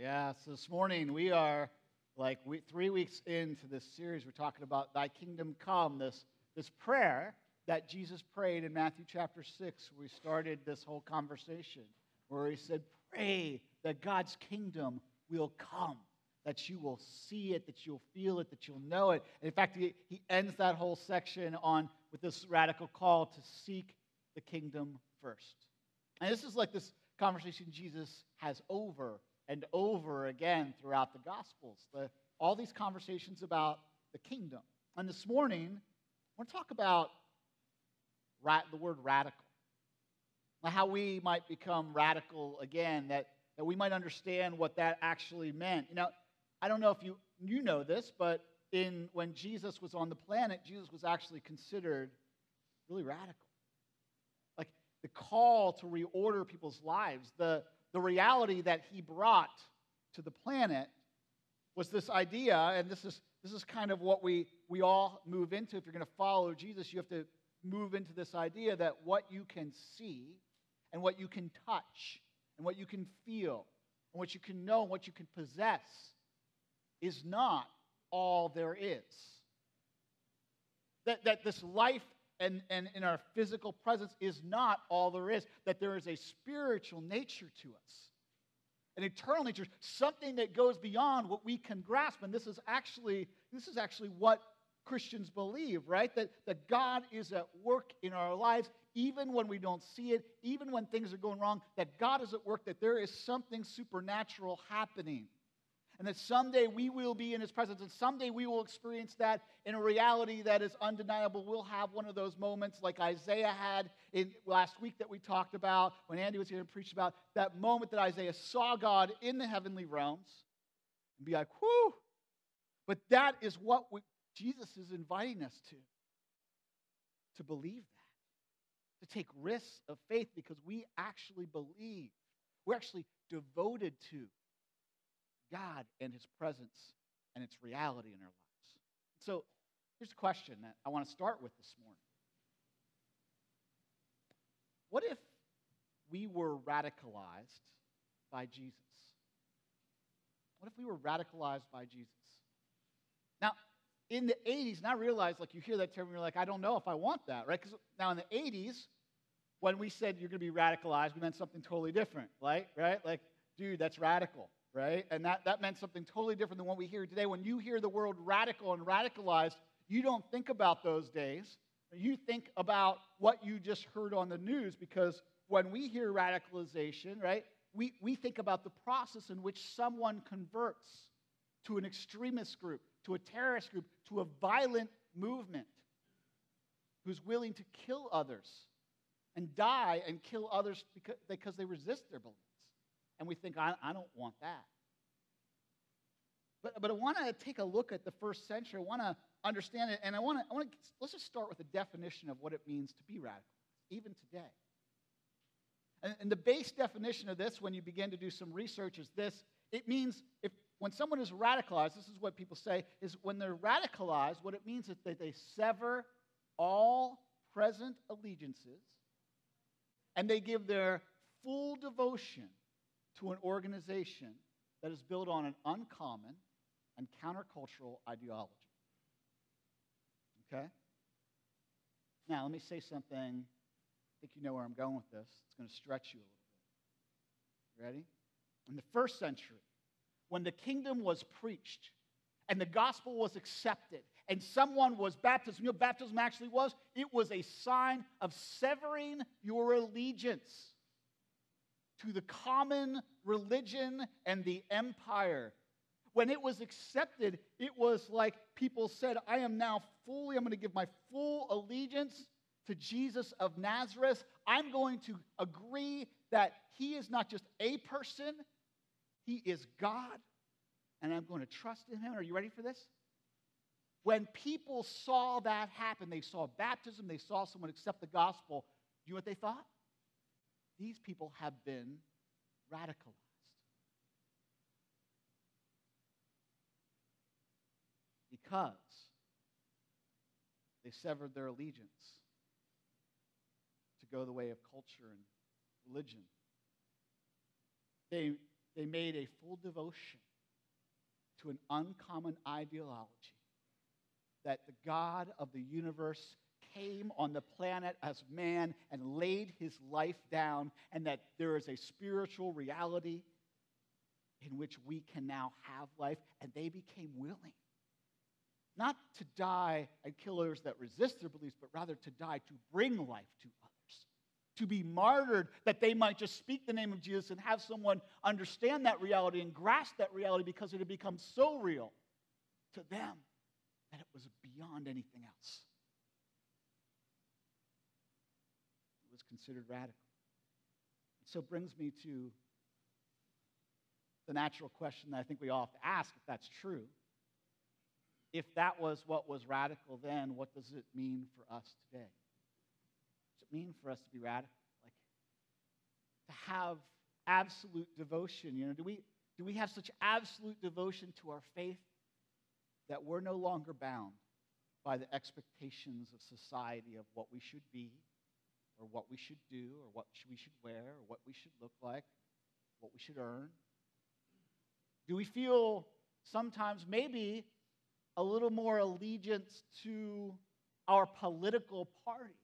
Yeah, so this morning we are like we, three weeks into this series. We're talking about Thy Kingdom Come, this, this prayer that Jesus prayed in Matthew chapter 6. We started this whole conversation where he said, Pray that God's kingdom will come, that you will see it, that you'll feel it, that you'll know it. And in fact, he, he ends that whole section on with this radical call to seek the kingdom first. And this is like this conversation Jesus has over and over again throughout the Gospels. The, all these conversations about the kingdom. And this morning, I want to talk about rat, the word radical. How we might become radical again, that, that we might understand what that actually meant. You know, I don't know if you, you know this, but in, when Jesus was on the planet, Jesus was actually considered really radical. Like the call to reorder people's lives, the, the reality that he brought to the planet was this idea, and this is, this is kind of what we, we all move into. If you're going to follow Jesus, you have to move into this idea that what you can see and what you can touch and what you can feel and what you can know and what you can possess is not all there is. That, that this life and, and in our physical presence is not all there is, that there is a spiritual nature to us, an eternal nature, something that goes beyond what we can grasp. And this is actually, this is actually what Christians believe, right? That, that God is at work in our lives, even when we don't see it, even when things are going wrong, that God is at work, that there is something supernatural happening and that someday we will be in his presence, and someday we will experience that in a reality that is undeniable. We'll have one of those moments like Isaiah had in last week that we talked about when Andy was here and preached about that moment that Isaiah saw God in the heavenly realms and be like, whew. But that is what we, Jesus is inviting us to, to believe that, to take risks of faith because we actually believe. We're actually devoted to God and His presence and its reality in our lives. So here's a question that I want to start with this morning What if we were radicalized by Jesus? What if we were radicalized by Jesus? Now, in the 80s, and I realize, like, you hear that term and you're like, I don't know if I want that, right? Because now in the 80s, when we said you're going to be radicalized, we meant something totally different, right? Right? Like, dude, that's radical right? And that, that meant something totally different than what we hear today. When you hear the word radical and radicalized, you don't think about those days. You think about what you just heard on the news because when we hear radicalization, right, we, we think about the process in which someone converts to an extremist group, to a terrorist group, to a violent movement who's willing to kill others and die and kill others because, because they resist their beliefs and we think, I, I don't want that. But, but I want to take a look at the first century. I want to understand it, and I want to, I want to let's just start with a definition of what it means to be radical, even today. And, and the base definition of this, when you begin to do some research, is this: it means if when someone is radicalized, this is what people say, is when they're radicalized, what it means is that they sever all present allegiances and they give their full devotion to an organization that is built on an uncommon and countercultural ideology. Okay? Now, let me say something. I think you know where I'm going with this. It's going to stretch you a little bit. Ready? In the first century, when the kingdom was preached and the gospel was accepted and someone was baptized, you know baptism actually was? It was a sign of severing your allegiance to the common religion and the empire. When it was accepted, it was like people said, I am now fully, I'm going to give my full allegiance to Jesus of Nazareth. I'm going to agree that he is not just a person, he is God, and I'm going to trust in him. Are you ready for this? When people saw that happen, they saw baptism, they saw someone accept the gospel, you know what they thought? These people have been radicalized. Because they severed their allegiance to go the way of culture and religion. They, they made a full devotion to an uncommon ideology that the God of the universe came on the planet as man and laid his life down, and that there is a spiritual reality in which we can now have life, and they became willing. Not to die and kill those that resist their beliefs, but rather to die to bring life to others. To be martyred that they might just speak the name of Jesus and have someone understand that reality and grasp that reality because it had become so real to them that it was beyond anything else. It was considered radical. So it brings me to the natural question that I think we all have to ask if that's true. If that was what was radical then, what does it mean for us today? What does it mean for us to be radical? Like to have absolute devotion. You know, do we do we have such absolute devotion to our faith that we're no longer bound by the expectations of society of what we should be, or what we should do, or what we should wear, or what we should look like, what we should earn? Do we feel sometimes maybe a little more allegiance to our political party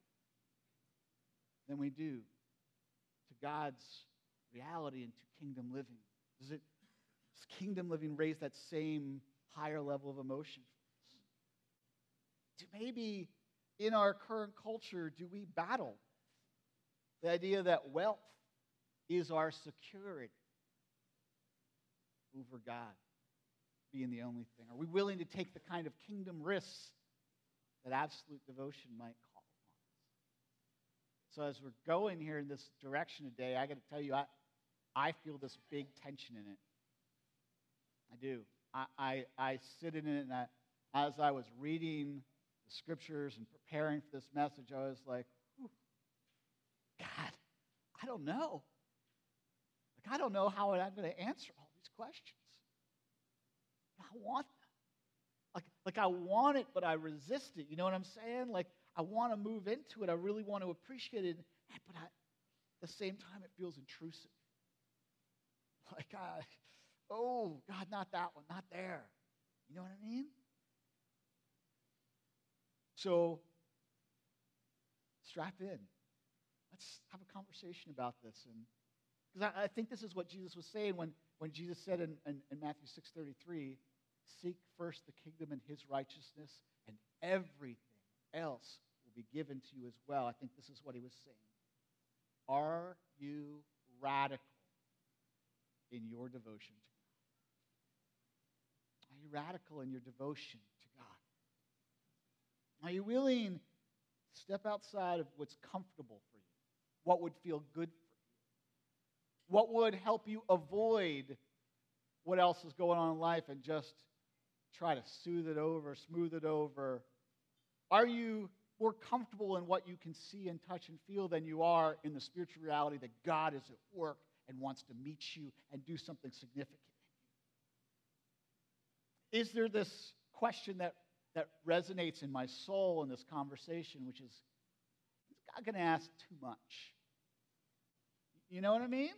than we do to God's reality and to kingdom living? Does, it, does kingdom living raise that same higher level of emotion do maybe in our current culture do we battle the idea that wealth is our security over God being the only thing? Are we willing to take the kind of kingdom risks that absolute devotion might call upon us? So, as we're going here in this direction today, I got to tell you, I, I feel this big tension in it. I do. I, I, I sit in it, and I, as I was reading the scriptures and preparing for this message, I was like, I don't know. Like, I don't know how I'm going to answer all these questions. I want them. Like, like I want it, but I resist it. You know what I'm saying? Like, I want to move into it. I really want to appreciate it. But I, at the same time, it feels intrusive. Like, I, oh, God, not that one, not there. You know what I mean? So, strap in. Let's have a conversation about this. And because I, I, think this is what Jesus was saying when, when Jesus said in, in, in Matthew 6.33, seek first the kingdom and his righteousness, and everything else will be given to you as well. I think this is what he was saying. Are you radical in your devotion to God? Are you radical in your devotion to God? Are you willing to step outside of what's comfortable? What would feel good? What would help you avoid what else is going on in life and just try to soothe it over, smooth it over? Are you more comfortable in what you can see and touch and feel than you are in the spiritual reality that God is at work and wants to meet you and do something significant? Is there this question that, that resonates in my soul in this conversation, which is, is God going to ask too much? You know what I mean?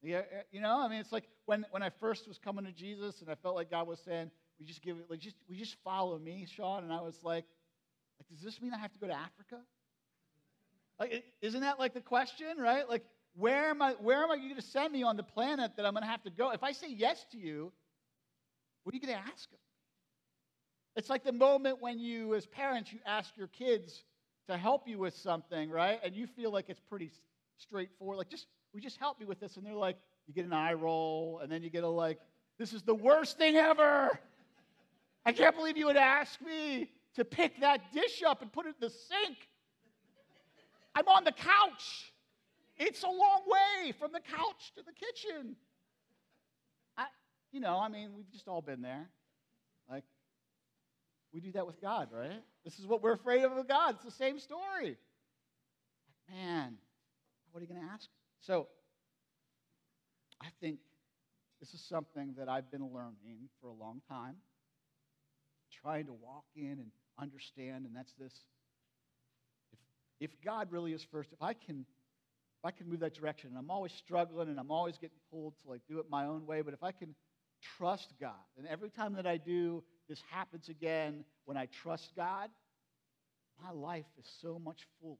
Yeah, you know, I mean, it's like when, when I first was coming to Jesus and I felt like God was saying, we just give it, like, just, we just follow me, Sean. And I was like, like, does this mean I have to go to Africa? Like, isn't that like the question, right? Like, where am I, where am I going to send me on the planet that I'm going to have to go? If I say yes to you, what are you going to ask? It's like the moment when you, as parents, you ask your kids to help you with something, right? And you feel like it's pretty straightforward. Like, just, we just help me with this. And they're like, you get an eye roll, and then you get a like, this is the worst thing ever. I can't believe you would ask me to pick that dish up and put it in the sink. I'm on the couch. It's a long way from the couch to the kitchen. I, you know, I mean, we've just all been there. Like, we do that with God, right? This is what we're afraid of with God. It's the same story. Man, what are you going to ask? So, I think this is something that I've been learning for a long time trying to walk in and understand, and that's this. If, if God really is first, if I can, if I can move that direction, and I'm always struggling and I'm always getting pulled to like do it my own way, but if I can trust God, and every time that I do, this happens again when I trust God, my life is so much fuller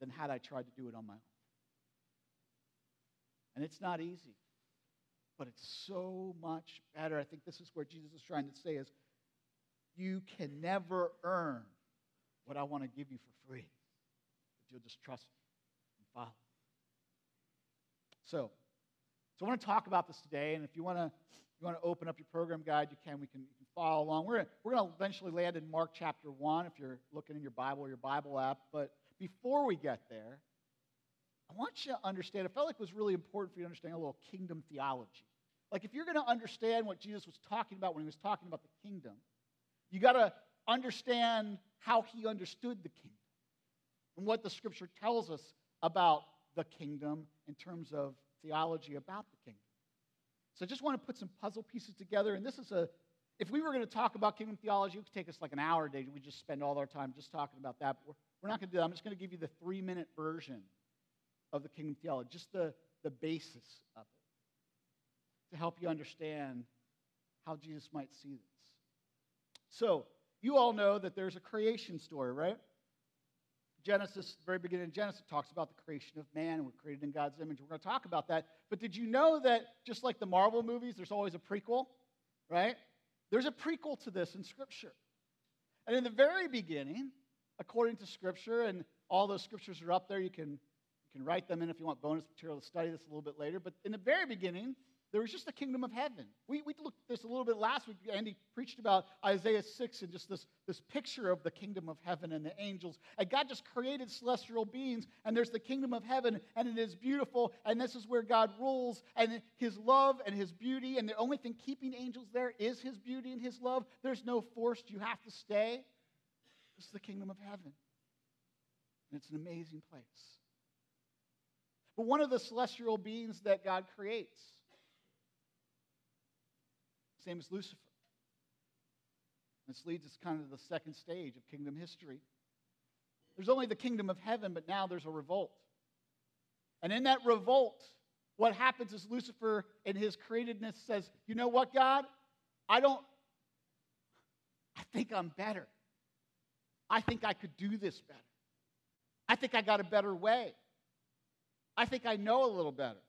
than had I tried to do it on my own. And it's not easy, but it's so much better. I think this is where Jesus is trying to say is you can never earn what I want to give you for free if you'll just trust me and follow. So, so I want to talk about this today, and if you want to you want to open up your program guide, you can. We can, you can follow along. We're, we're going to eventually land in Mark chapter 1 if you're looking in your Bible or your Bible app. But before we get there, I want you to understand, I felt like it was really important for you to understand a little kingdom theology. Like, if you're going to understand what Jesus was talking about when he was talking about the kingdom, you got to understand how he understood the kingdom and what the scripture tells us about the kingdom in terms of theology about the kingdom. So I just want to put some puzzle pieces together. And this is a, if we were going to talk about kingdom theology, it would take us like an hour a day. We just spend all our time just talking about that. But we're, we're not going to do that. I'm just going to give you the three minute version of the kingdom theology, just the, the basis of it to help you understand how Jesus might see this. So, you all know that there's a creation story, right? Genesis, very beginning of Genesis, talks about the creation of man, we're created in God's image. We're going to talk about that. But did you know that just like the Marvel movies, there's always a prequel, right? There's a prequel to this in Scripture. And in the very beginning, according to Scripture, and all those scriptures are up there, you can, can write them in if you want bonus material to study this a little bit later. But in the very beginning, there was just the kingdom of heaven. We, we looked at this a little bit last week. Andy preached about Isaiah 6 and just this, this picture of the kingdom of heaven and the angels. And God just created celestial beings, and there's the kingdom of heaven, and it is beautiful, and this is where God rules, and his love and his beauty, and the only thing keeping angels there is his beauty and his love. There's no forced, you have to stay. This is the kingdom of heaven. And it's an amazing place. But one of the celestial beings that God creates his name is Lucifer. This leads us kind of to the second stage of kingdom history. There's only the kingdom of heaven, but now there's a revolt. And in that revolt, what happens is Lucifer, in his createdness, says, You know what, God? I don't, I think I'm better. I think I could do this better. I think I got a better way. I think I know a little better.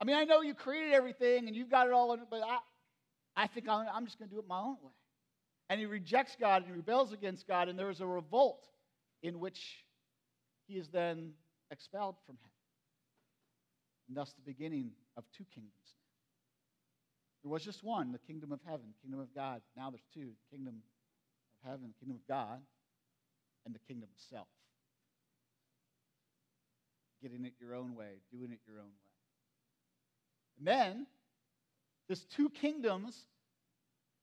I mean, I know you created everything and you've got it all, in, but I, I think I'm, I'm just going to do it my own way. And he rejects God and he rebels against God, and there is a revolt in which he is then expelled from heaven. And thus the beginning of two kingdoms There was just one, the kingdom of heaven, kingdom of God. Now there's two, kingdom of heaven, kingdom of God, and the kingdom of self. Getting it your own way, doing it your own way. And then this two kingdoms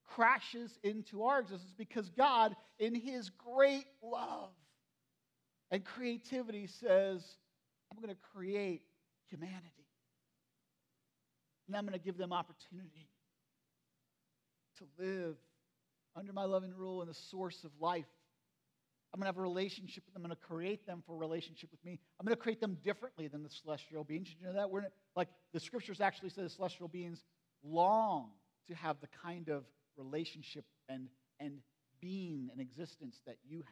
crashes into our existence because God, in His great love and creativity, says, I'm going to create humanity. And I'm going to give them opportunity to live under my loving rule and the source of life. I'm going to have a relationship with them. I'm going to create them for a relationship with me. I'm going to create them differently than the celestial beings. Did you know that? We're like the scriptures actually say the celestial beings long to have the kind of relationship and, and being and existence that you have.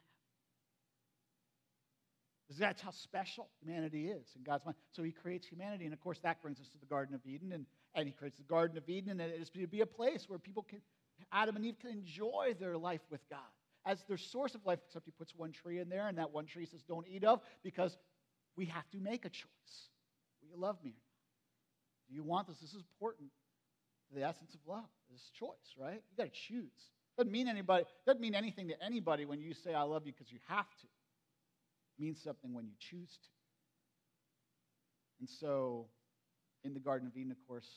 That's how special humanity is in God's mind. So he creates humanity, and of course that brings us to the Garden of Eden, and, and he creates the Garden of Eden, and it is to be a place where people can, Adam and Eve can enjoy their life with God as their source of life, except he puts one tree in there, and that one tree says, don't eat of, because we have to make a choice. Will you love me? Do you want this? This is important the essence of love is choice, right? You got to choose. Doesn't mean anybody. Doesn't mean anything to anybody when you say "I love you" because you have to. It means something when you choose to. And so, in the Garden of Eden, of course,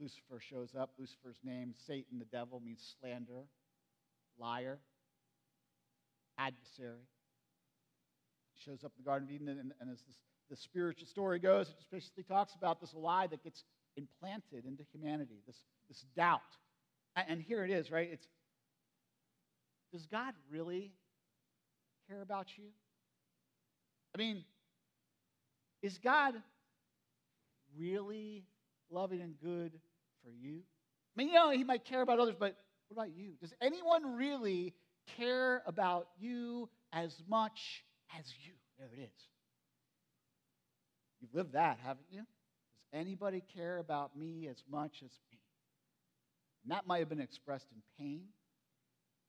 Lucifer shows up. Lucifer's name, Satan, the devil, means slanderer, liar, adversary. Shows up in the Garden of Eden, and, and as this, the spiritual story goes, it basically talks about this lie that gets implanted into humanity, this, this doubt. And here it is, right? It's does God really care about you? I mean, is God really loving and good for you? I mean, you know, He might care about others, but what about you? Does anyone really care about you as much as you? There it is. You've lived that, haven't you? Does anybody care about me as much as me? And that might have been expressed in pain.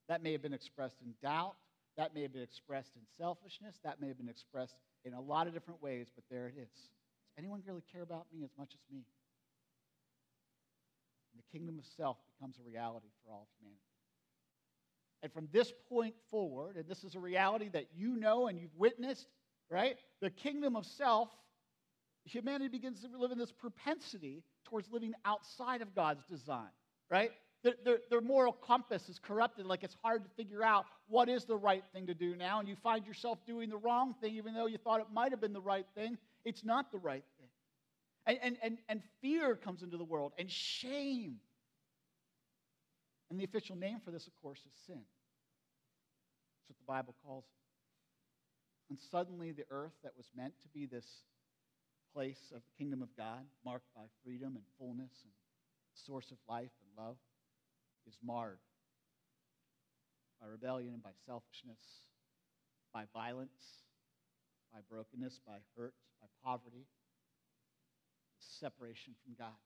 That may have been expressed in doubt. That may have been expressed in selfishness. That may have been expressed in a lot of different ways, but there it is. Does anyone really care about me as much as me? And the kingdom of self becomes a reality for all of humanity. And from this point forward, and this is a reality that you know and you've witnessed, right? The kingdom of self, humanity begins to live in this propensity towards living outside of God's design, right? Their, their, their, moral compass is corrupted, like it's hard to figure out what is the right thing to do now, and you find yourself doing the wrong thing, even though you thought it might have been the right thing. It's not the right thing. And, and, and, and fear comes into the world, and shame. And the official name for this, of course, is sin. That's what the Bible calls it. And suddenly, the earth that was meant to be this place of the kingdom of God, marked by freedom and fullness and source of life and love, is marred by rebellion and by selfishness, by violence, by brokenness, by hurt, by poverty, separation from God.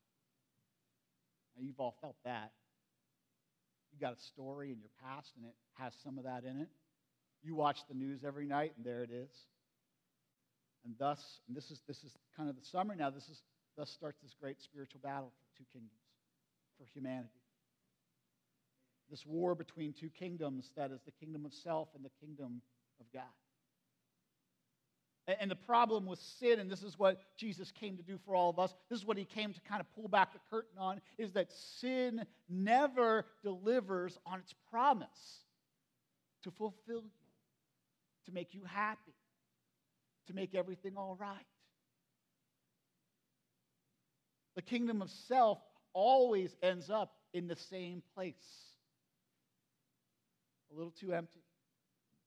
Now, you've all felt that. You've got a story in your past, and it has some of that in it. You watch the news every night, and there it is. And thus, and this is this is kind of the summary now. This is thus starts this great spiritual battle for two kingdoms, for humanity. This war between two kingdoms, that is the kingdom of self and the kingdom of God. And the problem with sin, and this is what Jesus came to do for all of us, this is what he came to kind of pull back the curtain on, is that sin never delivers on its promise to fulfill you, to make you happy, to make everything all right. The kingdom of self always ends up in the same place a little too empty,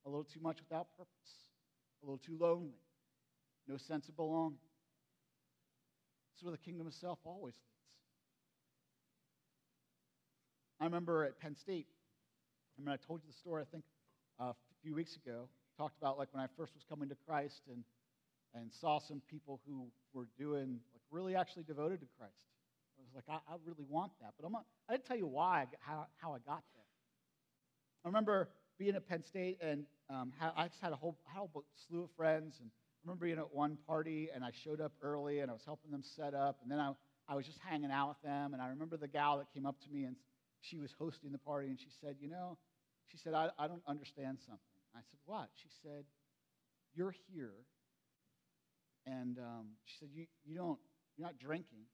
a little too much without purpose, a little too lonely no sense of belonging. This is where the kingdom of self always leads. I remember at Penn State, I mean, I told you the story, I think, uh, a few weeks ago. Talked about like when I first was coming to Christ and, and saw some people who were doing, like, really actually devoted to Christ. I was like, I, I really want that. But I'm not, I didn't tell you why, how, how I got there. I remember being at Penn State, and um, I just had a whole, whole slew of friends, and remember being at one party and I showed up early and I was helping them set up. And then I, I was just hanging out with them. And I remember the gal that came up to me and she was hosting the party and she said, You know, she said, I, I don't understand something. I said, What? She said, You're here. And um, she said, you, you don't, You're not drinking.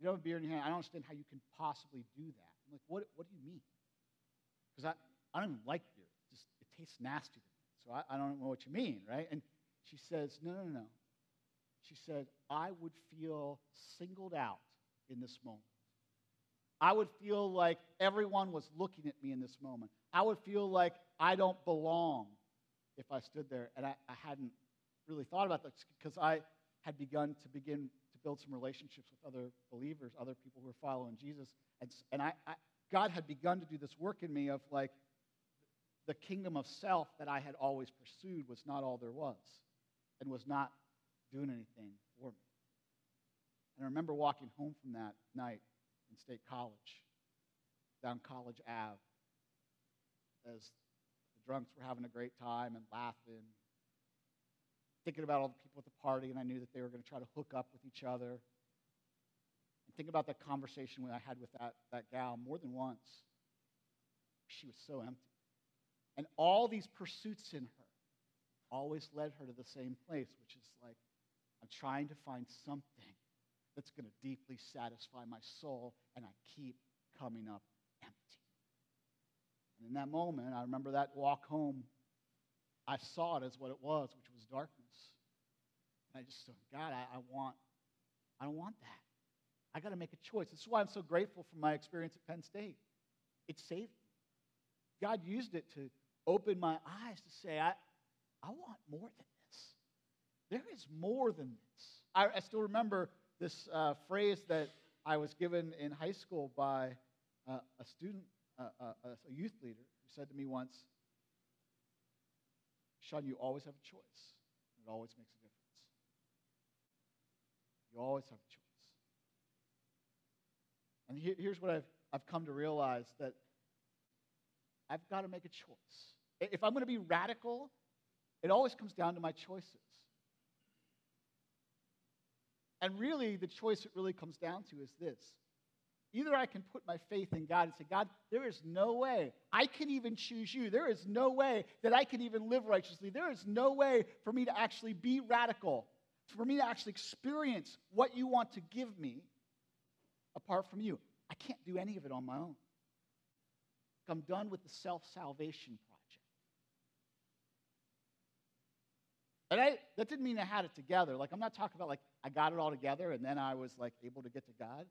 You don't have a beer in your hand. I don't understand how you can possibly do that. I'm like, What, what do you mean? Because I, I don't even like beer. It, just, it tastes nasty to me. So I, I don't know what you mean, right? And she says, No, no, no. She said, I would feel singled out in this moment. I would feel like everyone was looking at me in this moment. I would feel like I don't belong if I stood there. And I, I hadn't really thought about this because I had begun to begin to build some relationships with other believers, other people who were following Jesus. And, and I, I, God had begun to do this work in me of like the kingdom of self that I had always pursued was not all there was and was not doing anything for me. And I remember walking home from that night in State College, down College Ave, as the drunks were having a great time and laughing, thinking about all the people at the party, and I knew that they were going to try to hook up with each other. And think about that conversation I had with that, that gal more than once. She was so empty. And all these pursuits in her always led her to the same place, which is like, I'm trying to find something that's going to deeply satisfy my soul, and I keep coming up empty. And in that moment, I remember that walk home, I saw it as what it was, which was darkness. And I just thought, God, I, I want, I don't want that. I got to make a choice. This is why I'm so grateful for my experience at Penn State. It saved me. God used it to open my eyes to say, I, I want more than this. there is more than this. I, I still remember this uh, phrase that I was given in high school by uh, a student, uh, uh a youth leader, who said to me once, Sean, you always have a choice. It always makes a difference. You always have a choice. And here, here's what I've, I've come to realize that I've got to make a choice. If I'm going to be radical, it always comes down to my choices. And really, the choice it really comes down to is this Either I can put my faith in God and say, God, there is no way I can even choose you. There is no way that I can even live righteously. There is no way for me to actually be radical, for me to actually experience what you want to give me apart from you. I can't do any of it on my own. I'm done with the self salvation And I, that didn't mean I had it together. Like, I'm not talking about like I got it all together and then I was like able to get to God.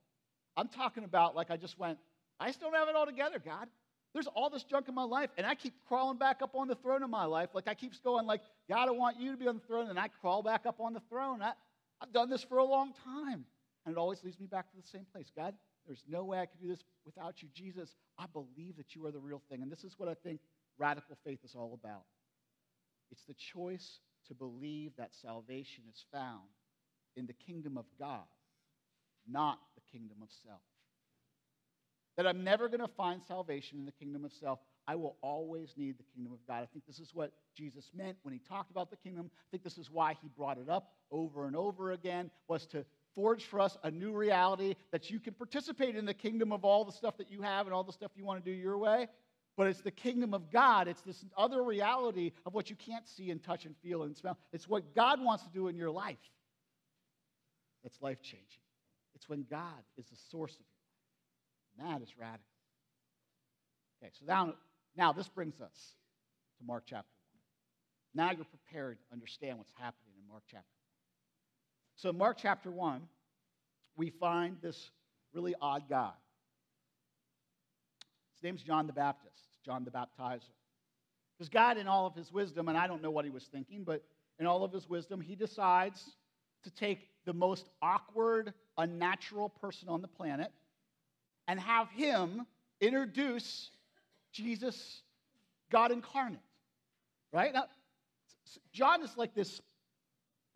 I'm talking about like I just went, I still don't have it all together, God. There's all this junk in my life, and I keep crawling back up on the throne of my life. Like I keep going, like, God, I want you to be on the throne, and I crawl back up on the throne. I, I've done this for a long time. And it always leads me back to the same place. God, there's no way I could do this without you. Jesus, I believe that you are the real thing. And this is what I think radical faith is all about it's the choice to believe that salvation is found in the kingdom of God, not the kingdom of self. That I'm never going to find salvation in the kingdom of self. I will always need the kingdom of God. I think this is what Jesus meant when he talked about the kingdom. I think this is why he brought it up over and over again was to forge for us a new reality that you can participate in the kingdom of all the stuff that you have and all the stuff you want to do your way. But it's the kingdom of God. It's this other reality of what you can't see and touch and feel and smell. It's what God wants to do in your life. It's life changing. It's when God is the source of your life. And that is radical. Okay, so now, now this brings us to Mark chapter 1. Now you're prepared to understand what's happening in Mark chapter 1. so, in Mark chapter 1, we find this really odd guy. His name's John the Baptist, John the Baptizer. Because God, in all of his wisdom, and I don't know what he was thinking, but in all of his wisdom, he decides to take the most awkward, unnatural person on the planet and have him introduce Jesus, God incarnate. Right? Now, John is like this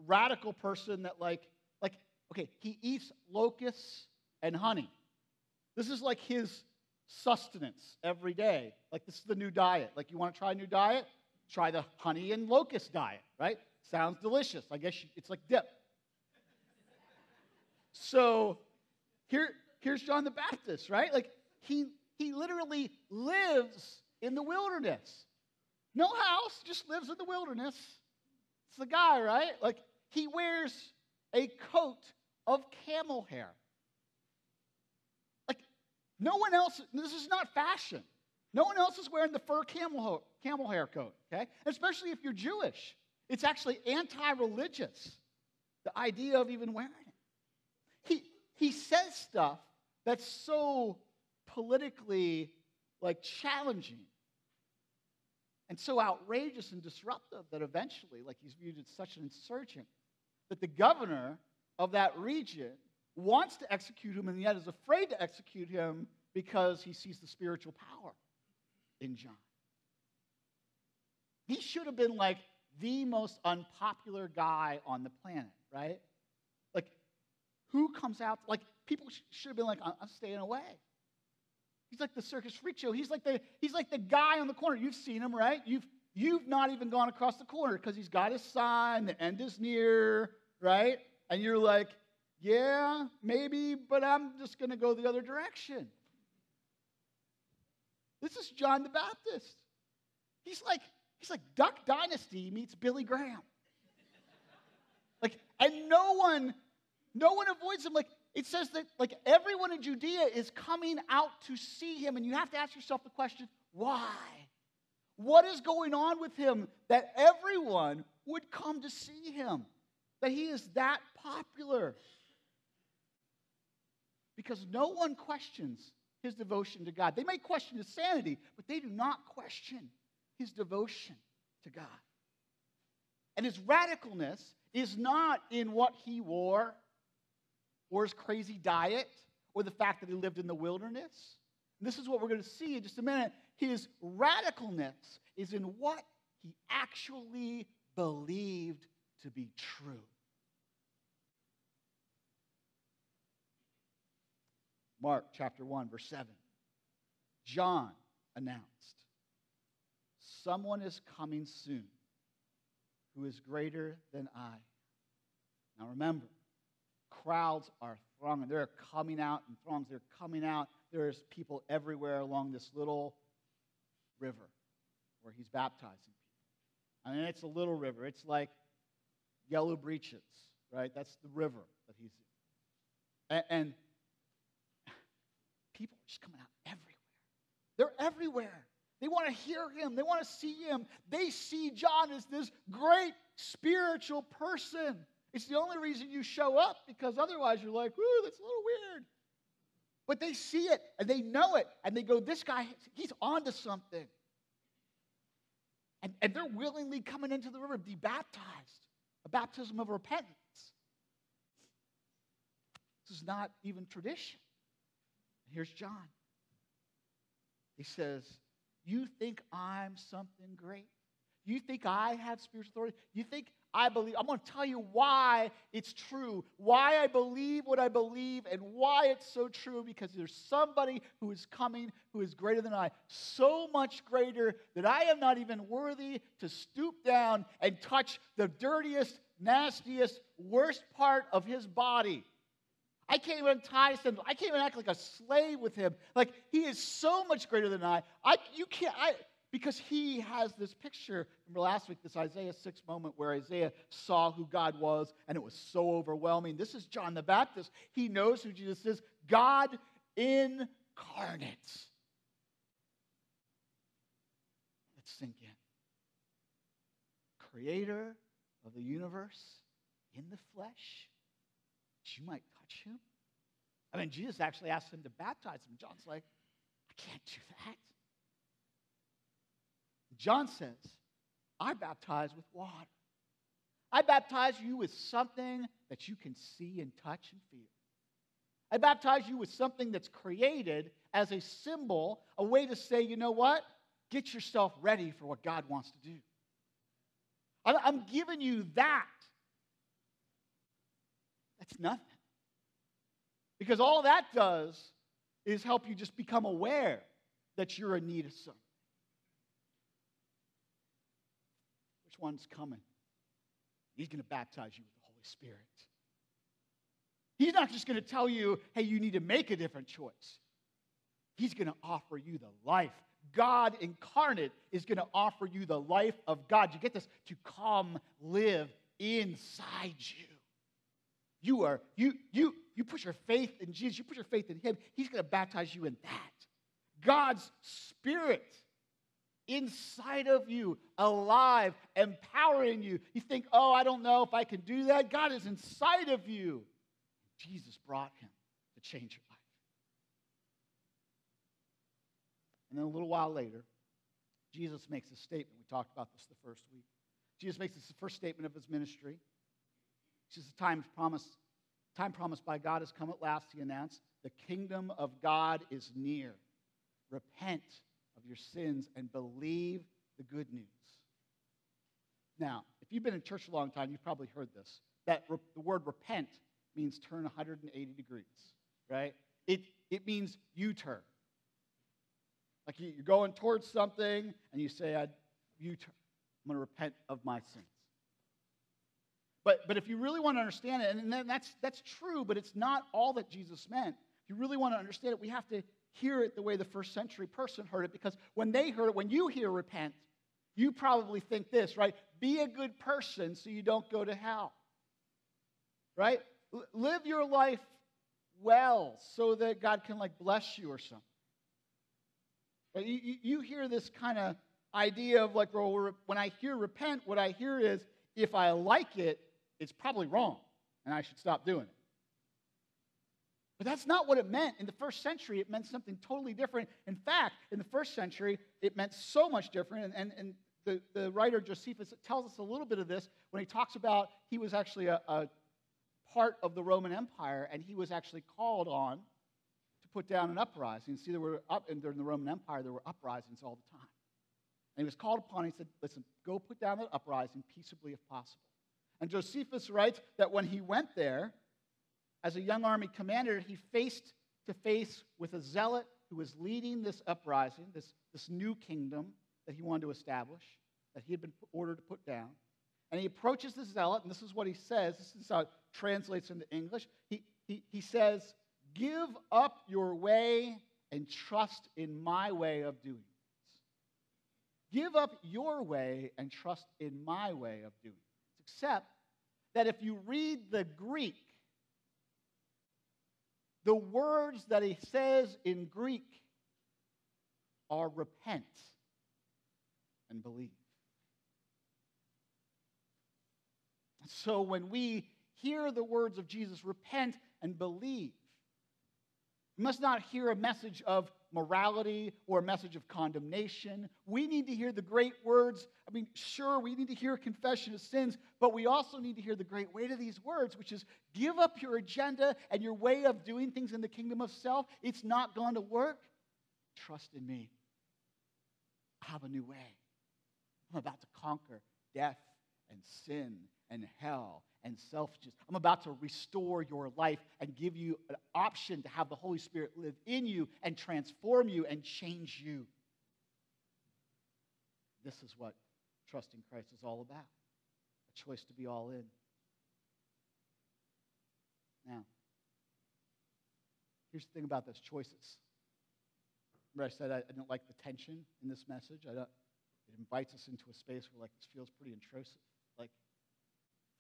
radical person that like like okay he eats locusts and honey this is like his sustenance every day. Like this is the new diet. Like you want to try a new diet? Try the honey and locust diet right? Sounds delicious. I guess it's like dip. So here here's john the baptist right? Like he he literally lives in the wilderness. No house just lives in the wilderness. It's the guy right? Like he wears a coat of camel hair. No one else, this is not fashion. No one else is wearing the fur camel, camel hair coat, okay? Especially if you're Jewish. It's actually anti religious, the idea of even wearing it. He, he says stuff that's so politically like challenging and so outrageous and disruptive that eventually like he's viewed as such an insurgent that the governor of that region wants to execute him and yet is afraid to execute him because he sees the spiritual power in John. He should have been like the most unpopular guy on the planet, right? Like, who comes out? Like, people should have been like, I'm staying away. He's like the circus freak show. He's like the, he's like the guy on the corner. You've seen him, right? You've, you've not even gone across the corner because he's got his sign, the end is near, right? And you're like, yeah, maybe, but I'm just going to go the other direction. This is John the Baptist. He's like, he's like Duck Dynasty meets Billy Graham. like, and no one, no one avoids him. Like, it says that like everyone in Judea is coming out to see him, and you have to ask yourself the question, why? What is going on with him that everyone would come to see him? that he is that popular. Because no one questions his devotion to God. They may question his sanity, but they do not question his devotion to God. And his radicalness is not in what he wore, or his crazy diet, or the fact that he lived in the wilderness. And this is what we're going to see in just a minute. His radicalness is in what he actually believed to be true. Mark chapter 1, verse 7. John announced, Someone is coming soon who is greater than I. Now remember, crowds are thronging. They're coming out in throngs. They're coming out. There's people everywhere along this little river where he's baptizing people. I mean, it's a little river. It's like Yellow Breeches, right? That's the river that he's in. And, and people are just coming out everywhere. They're everywhere. They want to hear him. They want to see him. They see John as this great spiritual person. It's the only reason you show up because otherwise you're like, ooh, that's a little weird. But they see it and they know it and they go, this guy, he's onto something. And, and they're willingly coming into the river to be baptized, a baptism of repentance. This is not even tradition. Here's John. He says, You think I'm something great? You think I have spiritual authority? You think I believe? I'm going to tell you why it's true, why I believe what I believe, and why it's so true because there's somebody who is coming who is greater than I, so much greater that I am not even worthy to stoop down and touch the dirtiest, nastiest, worst part of his body. I can't even tie him. I can't even act like a slave with him. Like he is so much greater than I. I you can't. I because he has this picture. Remember last week, this Isaiah 6 moment where Isaiah saw who God was and it was so overwhelming. This is John the Baptist. He knows who Jesus is God incarnate. Let's sink in. Creator of the universe in the flesh, you might touch him. I mean, Jesus actually asked him to baptize him. John's like, I can't do that. John says, I baptize with water. I baptize you with something that you can see and touch and feel. I baptize you with something that's created as a symbol, a way to say, you know what? Get yourself ready for what God wants to do. I'm giving you that. That's nothing. Because all that does is help you just become aware that you're in need of something. Which one's coming? He's going to baptize you with the Holy Spirit. He's not just going to tell you, hey, you need to make a different choice. He's going to offer you the life. God incarnate is going to offer you the life of God. You get this? To come live inside you. You are, you, you, you put your faith in Jesus, you put your faith in Him, He's going to baptize you in that. God's Spirit inside of you, alive, empowering you. You think, oh, I don't know if I can do that. God is inside of you. Jesus brought Him to change your life. And then a little while later, Jesus makes a statement. We talked about this the first week. Jesus makes this the first statement of his ministry. He says, The time promised, time promised by God has come at last, he announced. The kingdom of God is near. Repent of your sins and believe the good news. Now, if you've been in church a long time, you've probably heard this. That re- the word repent means turn 180 degrees, right? It, it means U turn. Like you're going towards something and you say, turn. I'm going to repent of my sins. But, but if you really want to understand it, and that's, that's true, but it's not all that Jesus meant. If you really want to understand it, we have to hear it the way the first century person heard it, because when they heard it, when you hear repent, you probably think this, right? Be a good person so you don't go to hell. Right? L- live your life well so that God can like bless you or something. But you, you hear this kind of idea of like, well, when I hear repent, what I hear is if I like it, it's probably wrong and I should stop doing it. But that's not what it meant. In the first century, it meant something totally different. In fact, in the first century, it meant so much different. And, and, the, the writer Josephus tells us a little bit of this when he talks about he was actually a, a part of the Roman Empire and he was actually called on to put down an uprising. See, there were up, and during the Roman Empire, there were uprisings all the time. And he was called upon. He said, Listen, go put down that uprising peaceably if possible. And Josephus writes that when he went there, as a young army commander, he faced to face with a zealot who was leading this uprising, this, this new kingdom that he wanted to establish, that he had been ordered to put down. And he approaches the zealot, and this is what he says. This is how it translates into English. He, he, he says, Give up your way and trust in my way of doing this. Give up your way and trust in my way of doing. Except that if you read the Greek, the words that he says in Greek are repent and believe. So when we hear the words of Jesus, repent and believe, we must not hear a message of morality or a message of condemnation. We need to hear the great words. I mean, sure, we need to hear confession of sins, but we also need to hear the great weight of these words, which is give up your agenda and your way of doing things in the kingdom of self. It's not going to work. Trust in me. I have a new way. I'm about to conquer death and sin and hell and selfishness. I'm about to restore your life and give you an option to have the Holy Spirit live in you and transform you and change you. This is what trusting Christ is all about a choice to be all in. Now, here's the thing about those choices. Remember, I said I, I didn't like the tension in this message. It invites us into a space where like this feels pretty intrusive. Like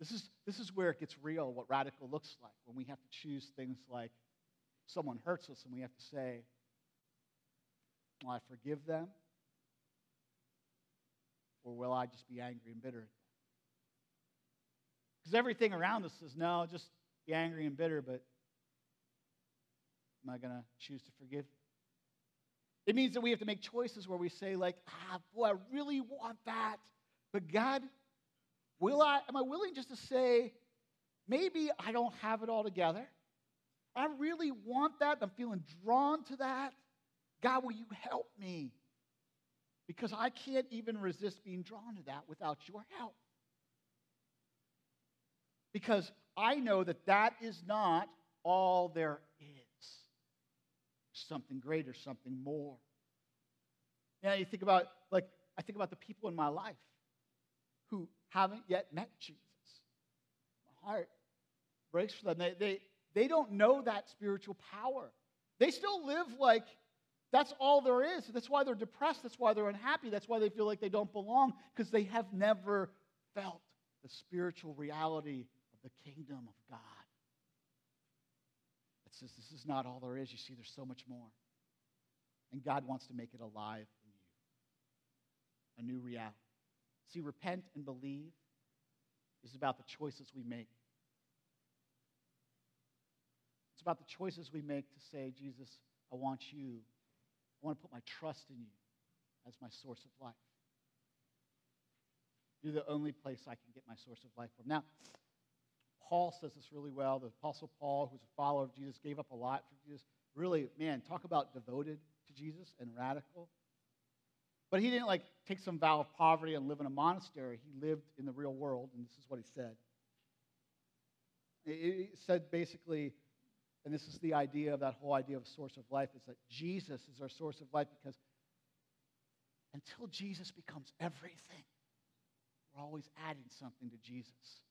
this is this is where it gets real. What radical looks like when we have to choose things like someone hurts us and we have to say, "Will I forgive them?" Or will I just be angry and bitter? Because everything around us says, no, just be angry and bitter, but am I going to choose to forgive? It means that we have to make choices where we say, like, ah, boy, I really want that. But God, will I, am I willing just to say, maybe I don't have it all together? I really want that. I'm feeling drawn to that. God, will you help me? Because I can't even resist being drawn to that without your help. Because I know that that is not all there is something greater, something more. Yeah, you think about, like, I think about the people in my life who haven't yet met Jesus. My heart breaks for them. They, they, they don't know that spiritual power. They still live like that's all there is. That's why they're depressed. That's why they're unhappy. That's why they feel like they don't belong, because they have never felt the spiritual reality of the kingdom of God It says this is not all there is. You see, there's so much more. And God wants to make it alive in you, a new reality. See, repent and believe is about the choices we make. It's about the choices we make to say, Jesus, I want you. I want to put my trust in you as my source of life. You're the only place I can get my source of life from. Now, Paul says this really well. The Apostle Paul, who's a follower of Jesus, gave up a lot for Jesus. Really, man, talk about devoted to Jesus and radical. But he didn't like take some vow of poverty and live in a monastery. He lived in the real world, and this is what he said. He said basically, and this is the idea of that whole idea of source of life, is that Jesus is our source of life because until Jesus becomes everything, we're always adding something to Jesus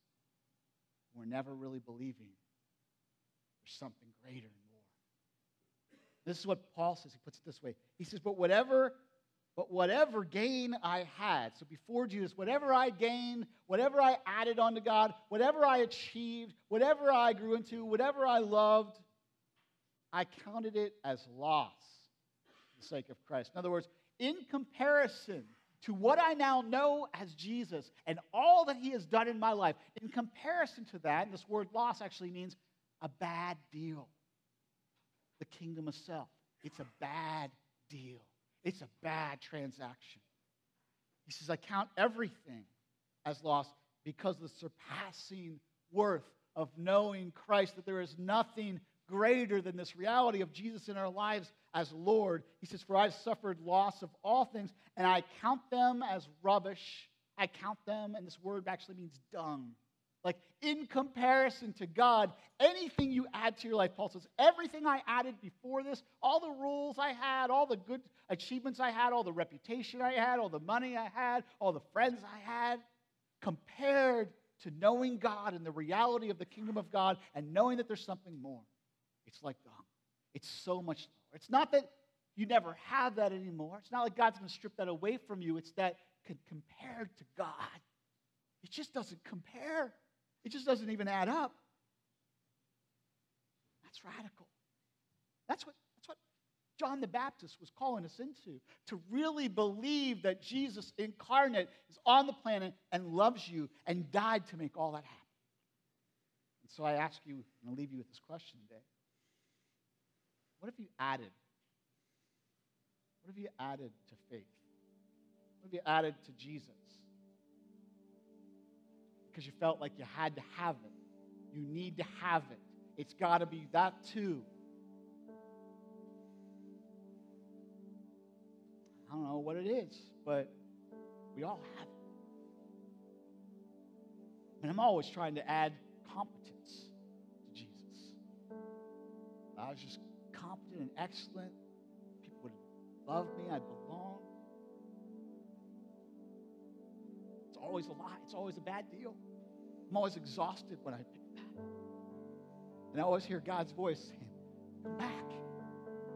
we're never really believing there's something greater and more. This is what Paul says. He puts it this way. He says, But whatever, but whatever gain I had, so before Jesus, whatever I gained, whatever I added onto God, whatever I achieved, whatever I grew into, whatever I loved, I counted it as loss for the sake of Christ. In other words, in comparison to what I now know as Jesus and all that he has done in my life, in comparison to that, and this word loss actually means a bad deal. The kingdom of self. It's a bad deal. It's a bad transaction. He says, I count everything as loss because of the surpassing worth of knowing Christ, that there is nothing greater than this reality of Jesus in our lives as Lord. He says, For I've suffered loss of all things, and I count them as rubbish. I count them, and this word actually means dung. Like, in comparison to God, anything you add to your life, Paul says, everything I added before this, all the rules I had, all the good achievements I had, all the reputation I had, all the money I had, all the friends I had, compared to knowing God and the reality of the kingdom of God and knowing that there's something more, it's like dung. It's so much lower. It's not that you never have that anymore. It's not like God's going to strip that away from you. It's that compared to God, it just doesn't compare. It just doesn't even add up. That's radical. That's what, that's what John the Baptist was calling us into to really believe that Jesus incarnate is on the planet and loves you and died to make all that happen. And so I ask you, and I'll leave you with this question today. What if you added? What if you added to faith? What have you added to Jesus? Because you felt like you had to have it. You need to have it. It's got to be that too. I don't know what it is, but we all have it. And I'm always trying to add competence to Jesus. I was just competent and excellent. People would love me. I'd belong. Always a lie. It's always a bad deal. I'm always exhausted when I pick that. And I always hear God's voice saying, Come back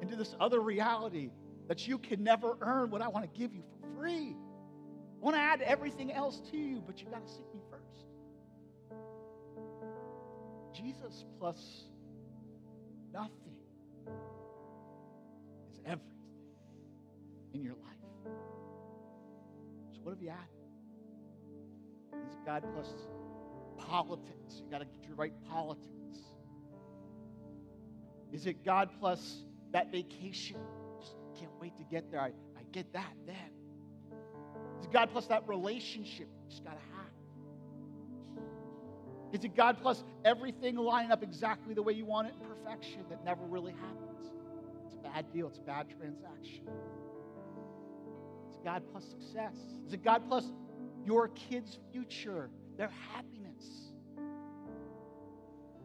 into this other reality that you can never earn what I want to give you for free. I want to add everything else to you, but you got to seek me first. Jesus plus nothing is everything in your life. So, what have you added? Is God plus politics. You got to get your right politics. Is it God plus that vacation? Just can't wait to get there. I, I get that then. Is it God plus that relationship just got to have? Is it God plus everything lining up exactly the way you want it perfection that never really happens? It's a bad deal. It's a bad transaction. Is it God plus success? Is it God plus your kids' future, their happiness?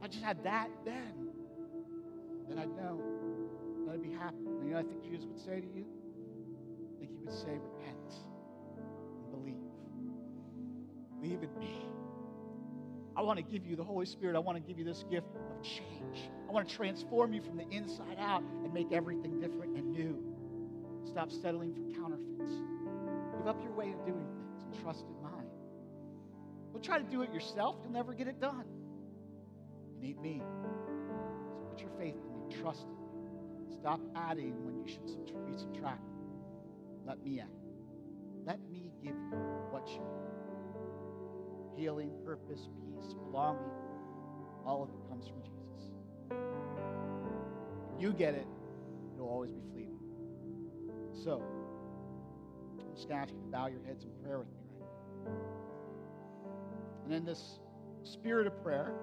I just had that then, then I'd know. Then I'd be happy. And you know I think Jesus would say to you? I think he would say, repent and believe. Believe in me. I want to give you the Holy Spirit. I want to give you this gift of change. I want to transform you from the inside out and make everything different and new. Stop settling for counterfeits. Give up your way of doing things and trust in mine. Don't try to do it yourself. You'll never get it done You need me. So put your faith in me. Trust in me. Stop adding when you should be subtracting. Let me add. Let me give you what you need. Healing, purpose, peace, belonging. All of it comes from Jesus. If you get it, it'll always be fleeting. So, I'm just going to ask you to bow your heads in prayer with me. And in this spirit of prayer,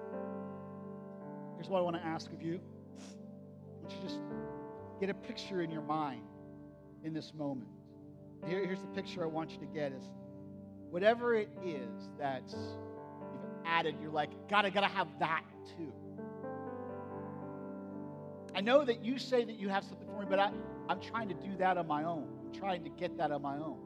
Here's what I want to ask of you. I want you just get a picture in your mind in this moment. Here, here's the picture I want you to get is whatever it is that you've added, you're like, gotta, gotta have that too. I know that you say that you have something for me, but I, I'm trying to do that on my own. I'm trying to get that on my own.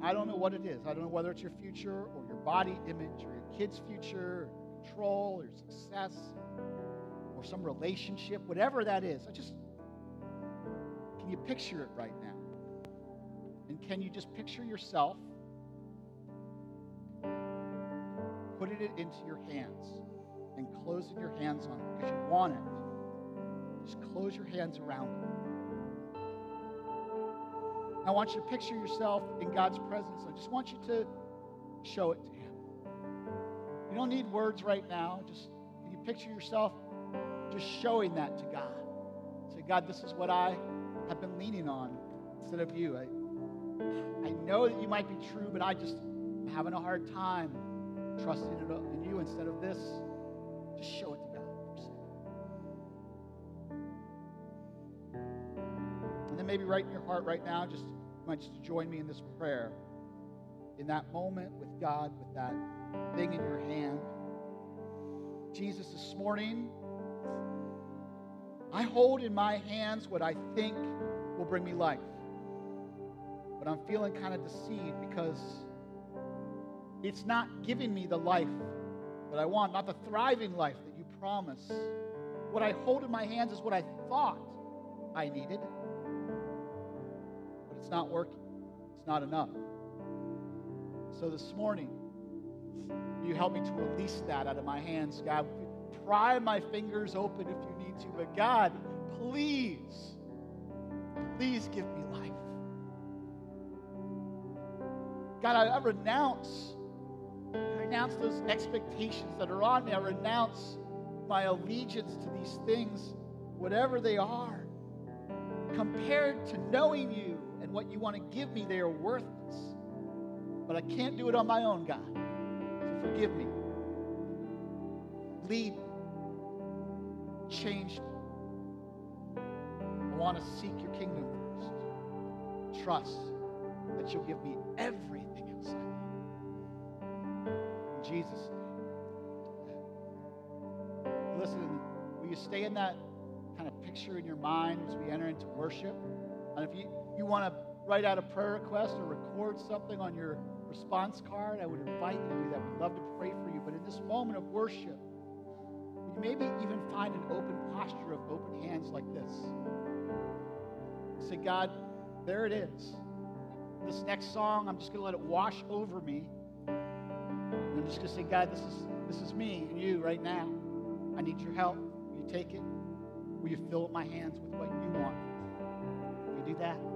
I don't know what it is. I don't know whether it's your future or body image or your kid's future control or success or some relationship, whatever that is. I just, can you picture it right now? And can you just picture yourself putting it into your hands and closing your hands on it because you want it? Just close your hands around it. I want you to picture yourself in God's presence. I just want you to show it to Him. You don't need words right now. Just can you picture yourself just showing that to God? Say, God, this is what I have been leaning on instead of you. I, I know that you might be true, but I just am having a hard time trusting it in you instead of this. Just show it to God. And then maybe right in your heart right now, just want you just join me in this prayer. In that moment with God, with that thing in your hand. Jesus, this morning, I hold in my hands what I think will bring me life. But I'm feeling kind of deceived because it's not giving me the life that I want, not the thriving life that you promise. What I hold in my hands is what I thought I needed, but it's not working. It's not enough. So this morning, you help me to release that out of my hands, God. Pry my fingers open if you need to, but God, please, please give me life. God, I, I renounce, I renounce those expectations that are on me. I renounce my allegiance to these things, whatever they are. Compared to knowing you and what you want to give me, they are worthless. But I can't do it on my own, God. So forgive me. Lead me. Change me. I want to seek your kingdom first. Trust that you'll give me everything else I need. In Jesus' name. Listen, will you stay in that kind of picture in your mind as we enter into worship? And if you, you want to write out a prayer request or record something on your response card, I would invite you to do that. We'd love to pray for you. But in this moment of worship, you maybe even find an open posture of open hands like this. Say, God, there it is. This next song, I'm just going to let it wash over me. And I'm just going to say, God, this is, this is me and you right now. I need your help. Will you take it? Will you fill my hands with what you want? Will you do that?